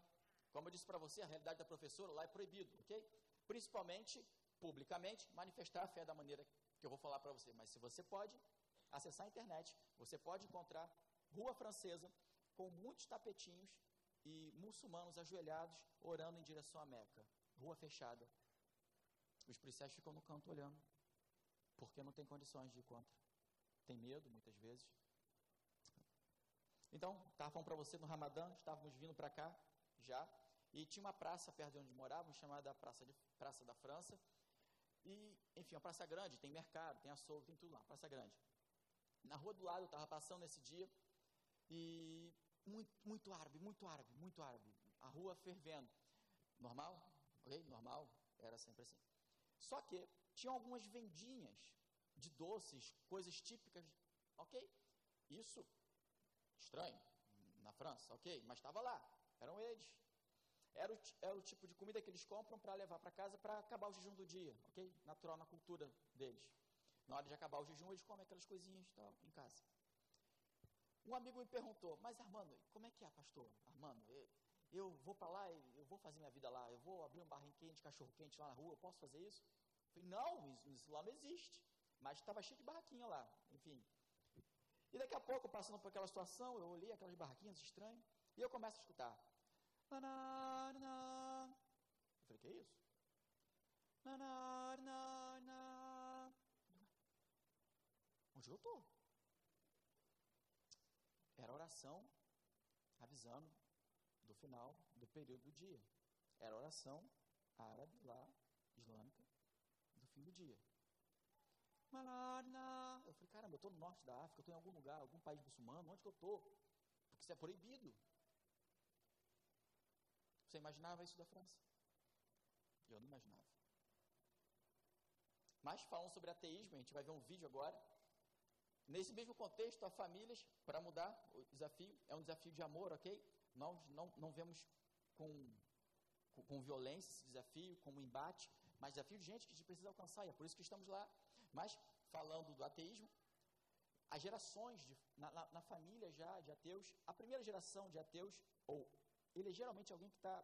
Como eu disse para você, a realidade da professora lá é proibido, ok? Principalmente, publicamente, manifestar a fé da maneira que eu vou falar para você. Mas se você pode acessar a internet, você pode encontrar rua francesa com muitos tapetinhos e muçulmanos ajoelhados orando em direção à Meca. Rua fechada. Os policiais ficam no canto olhando, porque não tem condições de ir contra tem medo muitas vezes. Então, estava falando para você no Ramadã, estávamos vindo para cá já, e tinha uma praça perto de onde morávamos, chamada Praça, de, praça da França. E, enfim, uma praça grande, tem mercado, tem açougue, tem tudo lá, praça grande. Na rua do lado, eu estava passando nesse dia, e muito, muito árabe, muito árabe, muito árabe. A rua fervendo. Normal? Ok? Normal? Era sempre assim. Só que tinham algumas vendinhas de doces, coisas típicas, ok? Isso, estranho, na França, ok? Mas estava lá, eram eles. Era o, era o tipo de comida que eles compram para levar para casa para acabar o jejum do dia, ok? Natural na cultura deles. Na hora de acabar o jejum, eles comem aquelas coisinhas tal, em casa. Um amigo me perguntou, mas Armando, como é que é, pastor? Armando, eu, eu vou para lá, eu vou fazer minha vida lá, eu vou abrir um barrinho quente, cachorro quente lá na rua, eu posso fazer isso? Eu falei, não, isso lá não existe. Mas estava cheio de barraquinha lá, enfim. E daqui a pouco, passando por aquela situação, eu olhei aquelas barraquinhas estranhas, e eu começo a escutar. Eu falei, que é isso? Onde eu estou? Era oração avisando do final do período do dia. Era oração árabe lá, islâmica, do fim do dia. Eu falei, caramba, eu estou no norte da África, eu estou em algum lugar, algum país muçulmano, onde que eu estou? Porque isso é proibido. Você imaginava isso da França? Eu não imaginava. Mas falando sobre ateísmo, a gente vai ver um vídeo agora. Nesse mesmo contexto, há famílias, para mudar o desafio, é um desafio de amor, ok? Nós não, não vemos com, com, com violência esse desafio, como embate, mas desafio de gente que a gente precisa alcançar, e é por isso que estamos lá. Mas, falando do ateísmo, as gerações, de, na, na, na, família já de ateus, a primeira geração de ateus, ou ele é geralmente alguém que está,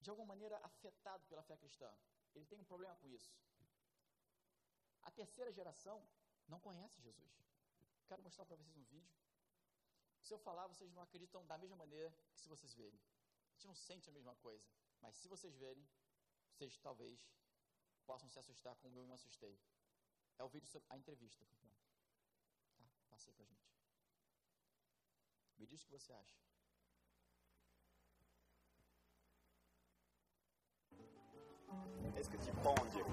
de alguma maneira, afetado pela fé cristã. Ele tem um problema com isso. A terceira geração não conhece Jesus. Quero mostrar para vocês um vídeo. Se eu falar, vocês não acreditam da mesma maneira que se vocês verem. A gente não sente a mesma coisa. Mas se vocês verem, vocês talvez possam se assustar como eu me assustei. É o vídeo sobre a entrevista. Tá? Passei para a gente. Me diz o que você acha. Est-ce que tu crois en Dieu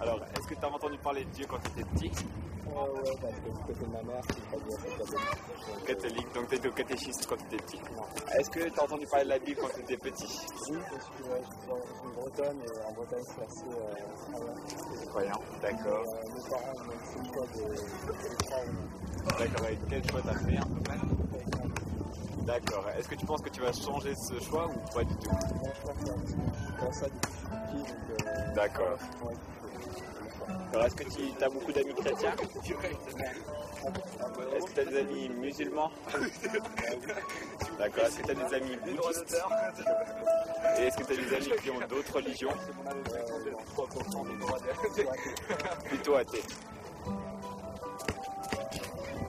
Alors, est-ce que tu as entendu parler de Dieu quand tu étais petit Ouais, ouais, parce que du côté de ma mère, c'est catholique. Donc tu étais au catéchisme quand tu étais petit. Non. Est-ce que tu as entendu parler de la Bible quand tu étais petit Oui, parce que ouais, je suis bretonne et en Bretagne, c'est assez euh, croyant. D'accord. euh, mes parents m'ont fait le choix de, croire D'accord, et quel choix t'as fait à peu près D'accord. Est-ce que tu penses que tu vas changer ce choix ou pas du tout je pense ça depuis D'accord. Alors, est-ce que tu as beaucoup d'amis chrétiens Est-ce que tu as des amis musulmans D'accord. Est-ce que tu as des amis bouddhistes Et est-ce que tu as des amis qui ont d'autres religions Plutôt athées.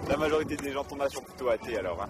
La majorité des gens de ton âge sont plutôt athées alors. hein.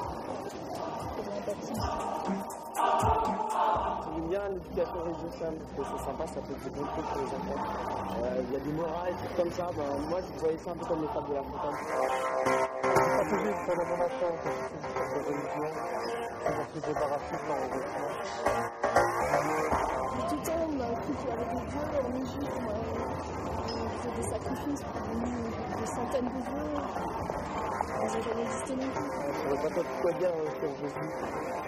On aime bien l'éducation c'est sympa, ça fait des bons trucs pour les enfants. Euh, il y a du moral, tout comme ça. Ben, moi, je voyais ça un peu comme de la montagne. Le bon c'est la. Tout le temps, on a des dieux, on est juste, des sacrifices pour des centaines de. Ils n'ont jamais existé ne pourrais pas quoi dire euh, sur.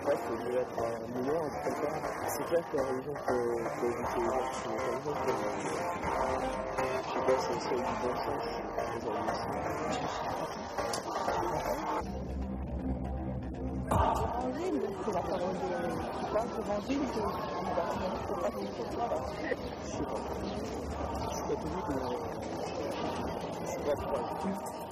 Ouais, c'est être un en tout cas. C'est clair que peut, éduquer les gens qui sont les. Je sais pas si c'est du bon. L'évangile, c'est la parole de... Que bah, c'est pas chose là. Je sais.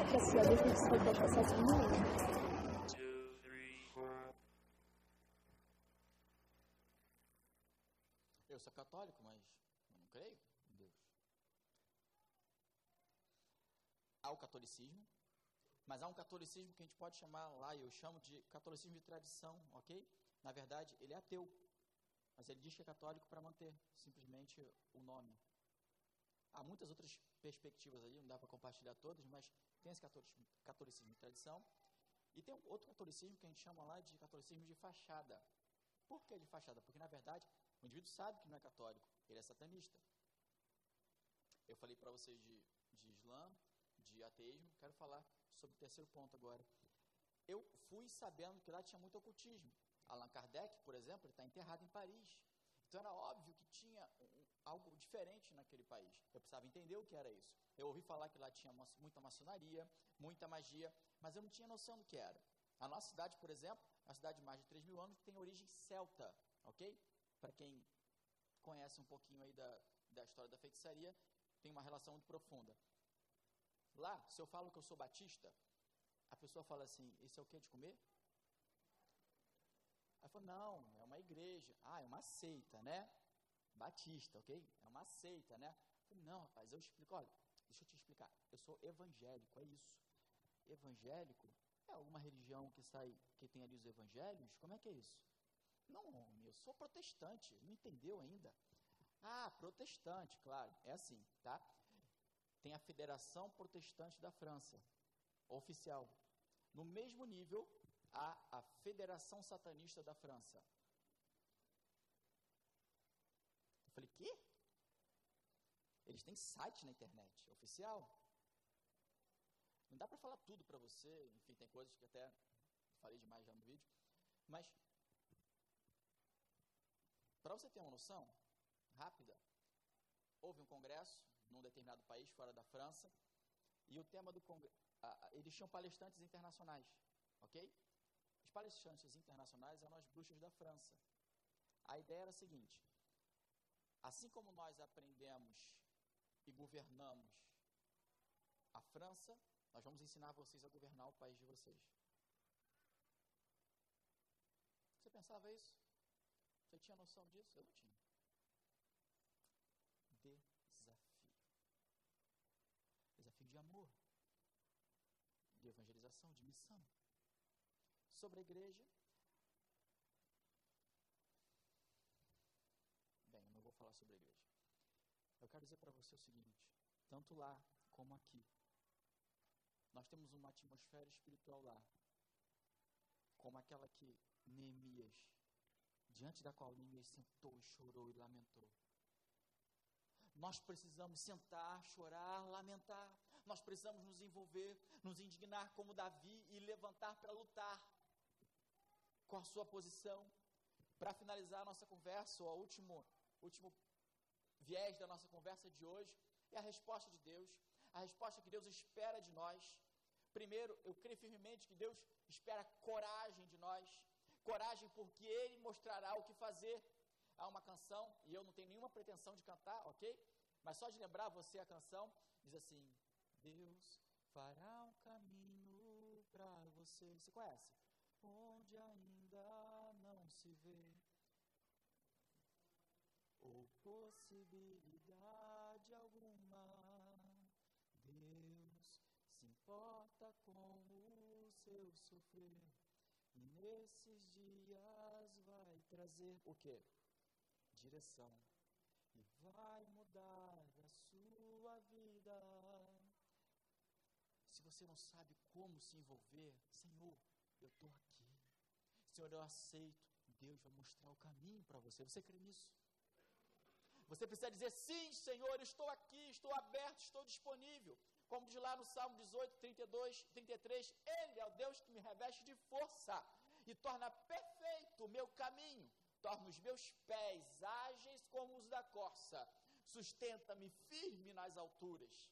Après, s'il y a des trucs qui se passent à ce moment, Eu sou católico, mas eu não creio em Deus. Há o catolicismo, mas há um catolicismo que a gente pode chamar lá, eu chamo de catolicismo de tradição, ok? Na verdade, ele é ateu, mas ele diz que é católico para manter simplesmente o nome. Há muitas outras perspectivas aí, não dá para compartilhar todas, mas tem esse catolicismo de tradição. E tem outro catolicismo que a gente chama lá de catolicismo de fachada. Por que de fachada? Porque, na verdade, o indivíduo sabe que não é católico, ele é satanista. Eu falei para vocês de, de Islã, de ateísmo, quero falar sobre o terceiro ponto agora. Eu fui sabendo que lá tinha muito ocultismo. Allan Kardec, por exemplo, está enterrado em Paris. Então era óbvio que tinha um, algo diferente naquele país. Eu precisava entender o que era isso. Eu ouvi falar que lá tinha muita maçonaria, muita magia, mas eu não tinha noção do que era. A nossa cidade, por exemplo, é uma cidade de mais de 3 mil anos, tem origem celta, ok? Para quem conhece um pouquinho aí da, da história da feitiçaria, tem uma relação muito profunda. Lá, se eu falo que eu sou batista, a pessoa fala assim: Isso é o que de comer? Aí falou: Não, é uma igreja. Ah, é uma seita, né? Batista, ok? É uma seita, né? Eu falei, não, rapaz, eu explico. Olha, deixa eu te explicar. Eu sou evangélico, é isso. Evangélico é alguma religião que sai, que tem ali os evangelhos? Como é que é isso? Não, homem, eu sou protestante. Não entendeu ainda? Ah, protestante, claro. É assim, tá? tem a Federação Protestante da França, oficial. No mesmo nível, há a Federação Satanista da França. Eu falei, quê? Eles têm site na internet, oficial. Não dá para falar tudo para você, enfim, tem coisas que até falei demais já no vídeo. Mas, para você ter uma noção rápida, houve um congresso num determinado país, fora da França, e o tema do congresso, eles tinham palestrantes internacionais, ok? Os palestrantes internacionais eram as bruxas da França. A ideia era a seguinte: assim como nós aprendemos e governamos a França, nós vamos ensinar vocês a governar o país de vocês. Você pensava isso? Você tinha noção disso? Eu não tinha. evangelização, de missão. Sobre a igreja. Bem, eu não vou falar sobre a igreja. Eu quero dizer para você o seguinte: tanto lá como aqui, nós temos uma atmosfera espiritual lá, como aquela que Neemias, diante da qual Neemias sentou e chorou e lamentou. Nós precisamos sentar, chorar, lamentar, nós precisamos nos envolver, nos indignar como Davi e levantar para lutar com a sua posição. Para finalizar a nossa conversa, o último, último viés da nossa conversa de hoje é a resposta de Deus, a resposta que Deus espera de nós. Primeiro, eu creio firmemente que Deus espera coragem de nós, coragem porque Ele mostrará o que fazer. Há uma canção, e eu não tenho nenhuma pretensão de cantar, ok? Mas só de lembrar você a canção, diz assim: Deus fará um caminho para você. Você conhece? Onde ainda não se vê ou possibilidade alguma. Deus se importa com o seu sofrer e nesses dias vai trazer o quê? Direção e vai mudar a sua vida você não sabe como se envolver, Senhor, eu estou aqui. Senhor, eu aceito. Deus vai mostrar o caminho para você. Você crê nisso? Você precisa dizer: sim, Senhor, estou aqui, estou aberto, estou disponível. Como diz lá no Salmo 18, 32, 33, Ele é o Deus que me reveste de força e torna perfeito o meu caminho, torna os meus pés ágeis como os da corça, sustenta-me firme nas alturas.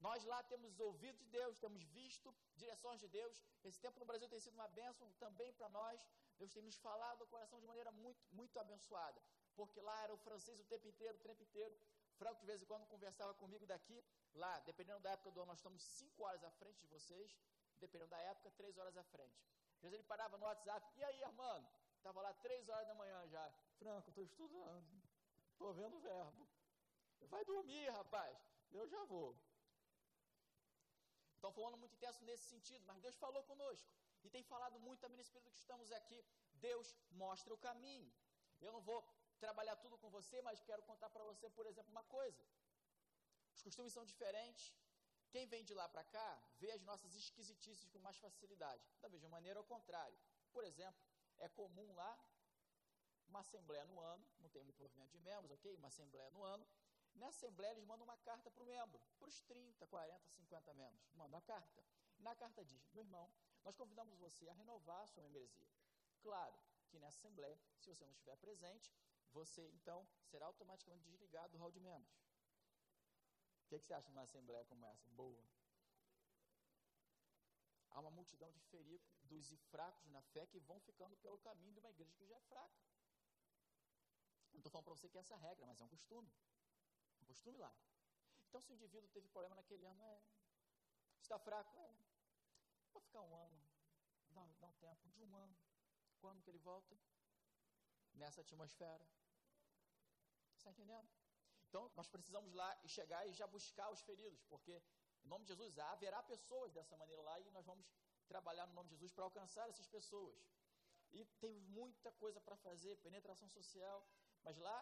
Nós lá temos ouvido de Deus, temos visto direções de Deus. Esse tempo no Brasil tem sido uma bênção também para nós. Deus tem nos falado o coração de maneira muito, muito abençoada. Porque lá era o francês o tempo inteiro, o tempo inteiro. Franco, de vez em quando, conversava comigo daqui. Lá, dependendo da época do ano, nós estamos cinco horas à frente de vocês. Dependendo da época, três horas à frente. Às vezes ele parava no WhatsApp. E aí, irmão? Estava lá três horas da manhã já. Franco, estou estudando. Tô vendo o verbo. Vai dormir, rapaz. Eu já vou. Estão falando muito intenso nesse sentido, mas Deus falou conosco. E tem falado muito também nesse período que estamos aqui. Deus mostra o caminho. Eu não vou trabalhar tudo com você, mas quero contar para você, por exemplo, uma coisa. Os costumes são diferentes. Quem vem de lá para cá vê as nossas esquisitices com mais facilidade. Da mesma maneira, ao contrário. Por exemplo, é comum lá uma assembleia no ano, não tem muito movimento de membros, ok? Uma assembleia no ano. Na assembleia eles mandam uma carta para o membro, para os 30, 40, 50 membros. Mandam a carta. Na carta diz, meu irmão, nós convidamos você a renovar a sua membresia. Claro que nessa assembleia, se você não estiver presente, você então será automaticamente desligado do hall de membros. Que, que você acha de uma assembleia como essa? Boa. Há uma multidão de feridos e fracos na fé que vão ficando pelo caminho de uma igreja que já é fraca. Não estou falando para você que é essa regra, mas é um costume. Um costume lá. Então, se o indivíduo teve problema naquele ano, é. Está fraco, é. Vou ficar um ano. Dá, dá um tempo de um ano. Quando que ele volta? Nessa atmosfera. Está entendendo? Então, nós precisamos lá e chegar e já buscar os feridos, porque, em nome de Jesus, haverá pessoas dessa maneira lá e nós vamos trabalhar no nome de Jesus para alcançar essas pessoas. E temos muita coisa para fazer, penetração social, mas lá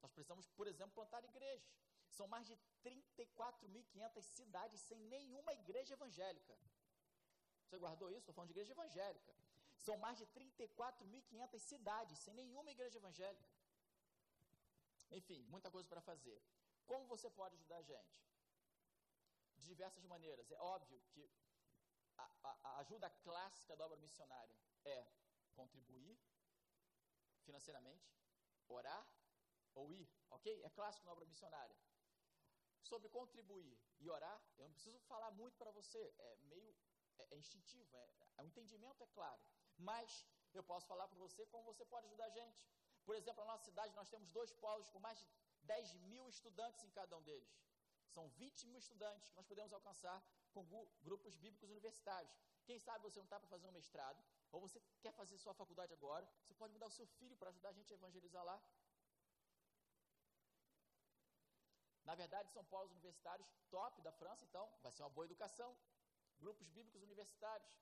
nós precisamos, por exemplo, plantar igrejas. São mais de 34.500 cidades sem nenhuma igreja evangélica. Você guardou isso? Estou falando de igreja evangélica. São mais de 34.500 cidades sem nenhuma igreja evangélica. Enfim, muita coisa para fazer. Como você pode ajudar a gente? De diversas maneiras. É óbvio que a, a, a ajuda clássica da obra missionária é contribuir financeiramente, orar ou ir, ok? É clássico na obra missionária. Sobre contribuir e orar, eu não preciso falar muito para você, é meio é, é instintivo, é, é, o entendimento é claro. Mas eu posso falar para você como você pode ajudar a gente. Por exemplo, na nossa cidade nós temos dois polos com mais de 10 mil estudantes em cada um deles. São 20 mil estudantes que nós podemos alcançar com grupos bíblicos universitários. Quem sabe você não está para fazer um mestrado, ou você quer fazer sua faculdade agora, você pode mudar o seu filho para ajudar a gente a evangelizar lá. Na verdade, são polos universitários top da França, então vai ser uma boa educação. Grupos bíblicos universitários.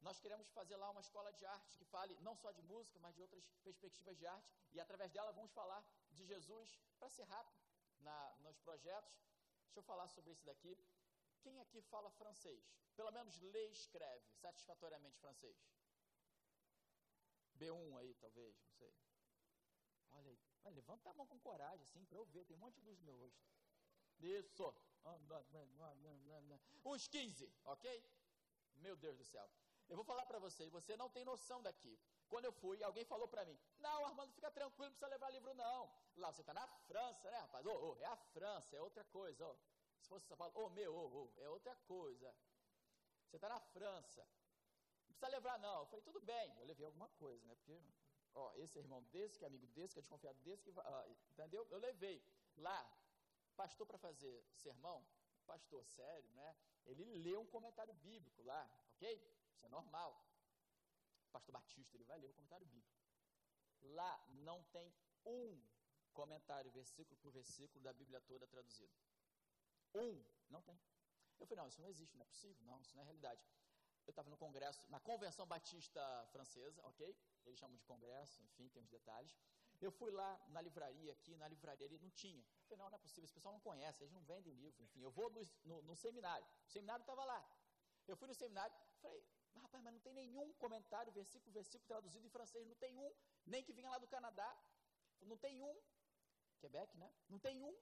Nós queremos fazer lá uma escola de arte que fale não só de música, mas de outras perspectivas de arte. E através dela vamos falar de Jesus, para ser rápido na, nos projetos. Deixa eu falar sobre isso daqui. Quem aqui fala francês? Pelo menos lê e escreve satisfatoriamente francês. B1 aí, talvez, não sei. Olha aí. Levanta a mão com coragem, assim, para eu ver. Tem um monte de luz no meu rosto. Isso. Uns 15, ok? Meu Deus do céu. Eu vou falar para você, você não tem noção daqui. Quando eu fui, alguém falou para mim: Não, Armando, fica tranquilo, não precisa levar livro, não. Lá, você está na França, né, rapaz? Ô, oh, oh, é a França, é outra coisa. Oh. Se fosse São Paulo, ô oh, meu, oh, oh, é outra coisa. Você está na França. Não precisa levar, não. Eu falei: Tudo bem, eu levei alguma coisa, né? Porque, ó, esse é irmão desse, que é amigo desse, que é desconfiado desse, que, ah, entendeu? Eu levei. Lá, pastor para fazer sermão, pastor sério, né? Ele lê um comentário bíblico lá, ok? Isso é normal. Pastor Batista, ele vai ler o comentário bíblico. Lá não tem um comentário, versículo por versículo, da Bíblia toda traduzido. Um, não tem. Eu falei, não, isso não existe, não é possível, não, isso não é realidade. Eu estava no congresso, na Convenção Batista Francesa, ok? Eles chamam de congresso, enfim, tem os detalhes. Eu fui lá na livraria aqui, na livraria ali, não tinha. Eu falei, não, não é possível, esse pessoal não conhece, eles não vendem livro, enfim. Eu vou no, no, no seminário. O seminário estava lá. Eu fui no seminário, falei, mas, rapaz, mas não tem nenhum comentário, versículo, versículo traduzido em francês, não tem um, nem que vinha lá do Canadá, não tem um, Quebec, né? Não tem um.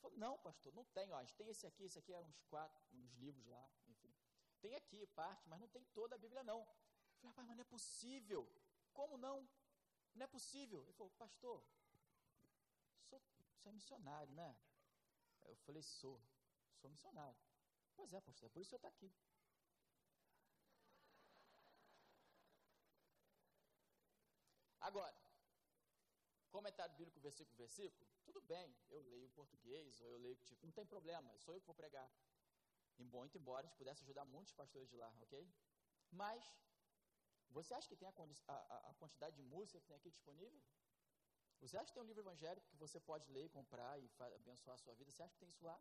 Falei, não, pastor, não tem, ó, a gente tem esse aqui, esse aqui é uns quatro, uns livros lá, enfim. Tem aqui parte, mas não tem toda a Bíblia, não. falei, rapaz, mas não é possível. Como não? Não é possível. Ele falou, pastor, sou, é missionário, né? Eu falei, sou, sou missionário. Pois é, pastor, é por isso que eu estou aqui. Agora, comentário bíblico, versículo versículo, tudo bem, eu leio português, ou eu leio, tipo, não tem problema, sou eu que vou pregar. E embora a gente pudesse ajudar muitos pastores de lá, ok? Mas, você acha que tem a, a, a quantidade de música que tem aqui disponível? Você acha que tem um livro evangélico que você pode ler, comprar e abençoar a sua vida? Você acha que tem isso lá?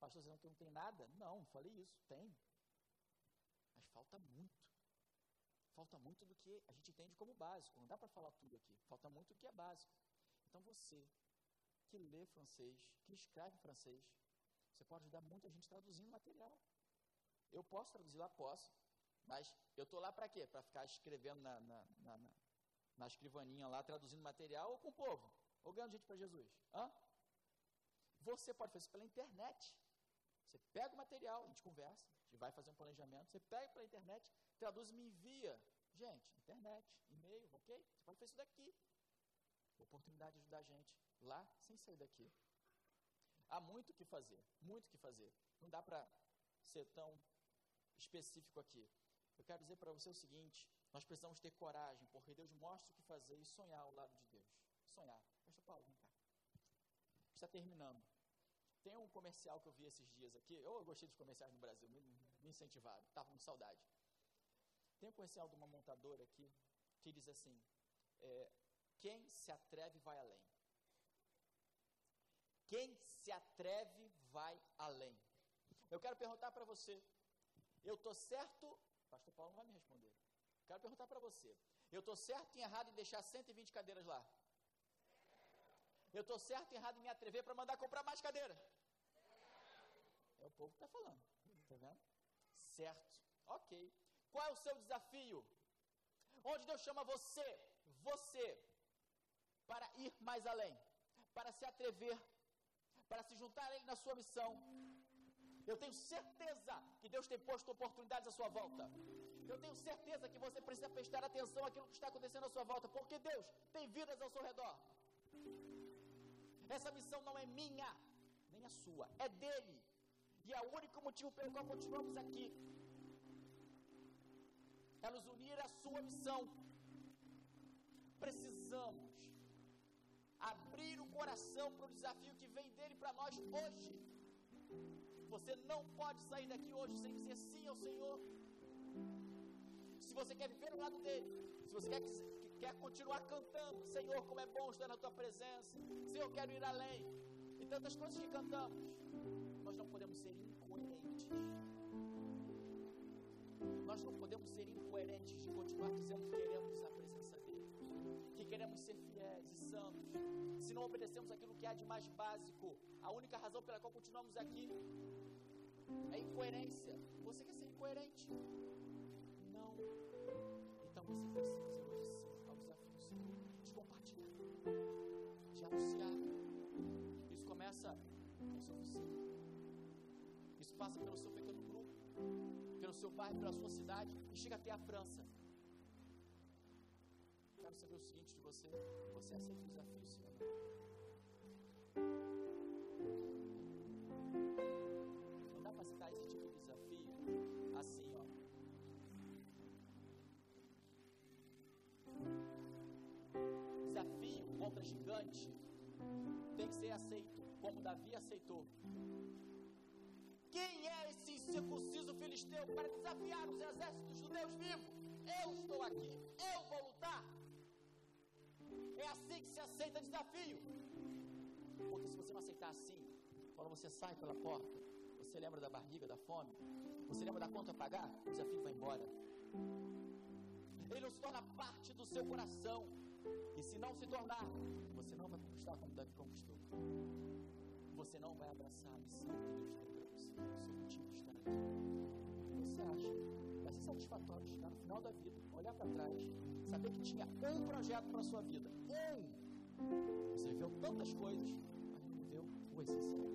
Pastor, que não tem nada? Não falei isso. Tem. Mas falta muito. Falta muito do que a gente entende como básico. Não dá para falar tudo aqui. Falta muito do que é básico. Então você que lê francês, que escreve francês, você pode ajudar muita gente traduzindo material. Eu posso traduzir lá? Posso. Mas eu estou lá para quê? Para ficar escrevendo na, na, na, na, escrivaninha lá, traduzindo material ou com o povo? Ou ganhando gente para Jesus? Hã? Você pode fazer isso pela internet. Você pega o material, a gente conversa, a gente vai fazer um planejamento, você pega pela internet, traduz e me envia. Gente, internet, e-mail, ok? Você pode fazer isso daqui. Oportunidade de ajudar a gente lá sem sair daqui. Há muito o que fazer, muito o que fazer. Não dá para ser tão específico aqui. Eu quero dizer para você o seguinte: nós precisamos ter coragem, porque Deus mostra o que fazer e sonhar ao lado de Deus. Sonhar. Pastor Paulo, vem cá. Está terminando. Tem um comercial que eu vi esses dias aqui. Eu gostei dos comerciais no Brasil, me, me incentivaram, estava com saudade. Tem um comercial de uma montadora aqui que diz assim: é, quem se atreve vai além. Quem se atreve vai além. Eu quero perguntar para você: eu estou certo? Pastor Paulo não vai me responder. Quero perguntar para você: eu estou certo e errado em deixar 120 cadeiras lá? Eu estou certo e errado em me atrever para mandar comprar mais cadeira? É o povo que está falando. Está vendo? Certo. Ok. Qual é o seu desafio? Onde Deus chama você, você, para ir mais além, para se atrever, para se juntar a Ele na sua missão. Eu tenho certeza que Deus tem posto oportunidades à sua volta. Eu tenho certeza que você precisa prestar atenção àquilo que está acontecendo à sua volta, porque Deus tem vidas ao seu redor. Essa missão não é minha, nem a sua, é dele. E é o único motivo pelo qual continuamos aqui. É nos unir à sua missão. Precisamos abrir o coração para o desafio que vem dele para nós hoje. Você não pode sair daqui hoje sem dizer sim ao Senhor. Se você quer viver ao lado dele, se você quer, quer continuar cantando, Senhor, como é bom estar na tua presença, Senhor, eu quero ir além, e tantas coisas que cantamos, nós não podemos ser incoerentes. Nós não podemos ser incoerentes de continuar dizendo que queremos a presença dele, que queremos ser fiéis e santos, se não obedecemos aquilo que há de mais básico. A única razão pela qual continuamos aqui é incoerência. Você quer ser incoerente? Não. Então você precisa hoje começa com o seu vizinho. Isso passa pelo seu pequeno grupo, pelo seu bairro, pela sua cidade e chega até a França. Quero saber o seguinte de você: você aceita o desafio, ou não? Não dá para aceitar esse tipo de desafio assim, ó. Desafio contra gigante tem que ser aceito, como Davi aceitou. Quem é esse incircunciso filisteu para desafiar os exércitos do Deus vivo? Eu estou aqui, eu vou lutar. É assim que se aceita desafio. Porque se você não aceitar assim, quando você sai pela porta, você lembra da barriga, da fome, você lembra da conta a pagar, o desafio vai embora. Ele não se torna parte do seu coração. E se não se tornar, você não vai conquistar como Davi conquistou. Você não vai abraçar a missão que Deus tem para você, o seu motivo estar aqui. Você acha? Vai ser satisfatório chegar no final da vida, olhar para trás, saber que tinha um projeto para a sua vida. Um! Você viveu tantas coisas, mas não viveu o essencial.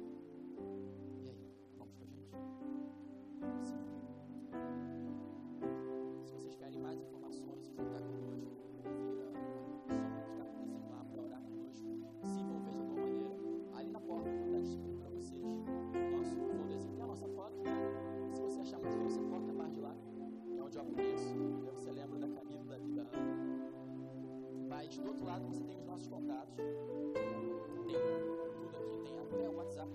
E aí, vamos com a gente? Sim. Se vocês querem mais informações, contar conosco, você tem os nossos contatos. Tem tudo aqui, tem até o WhatsApp.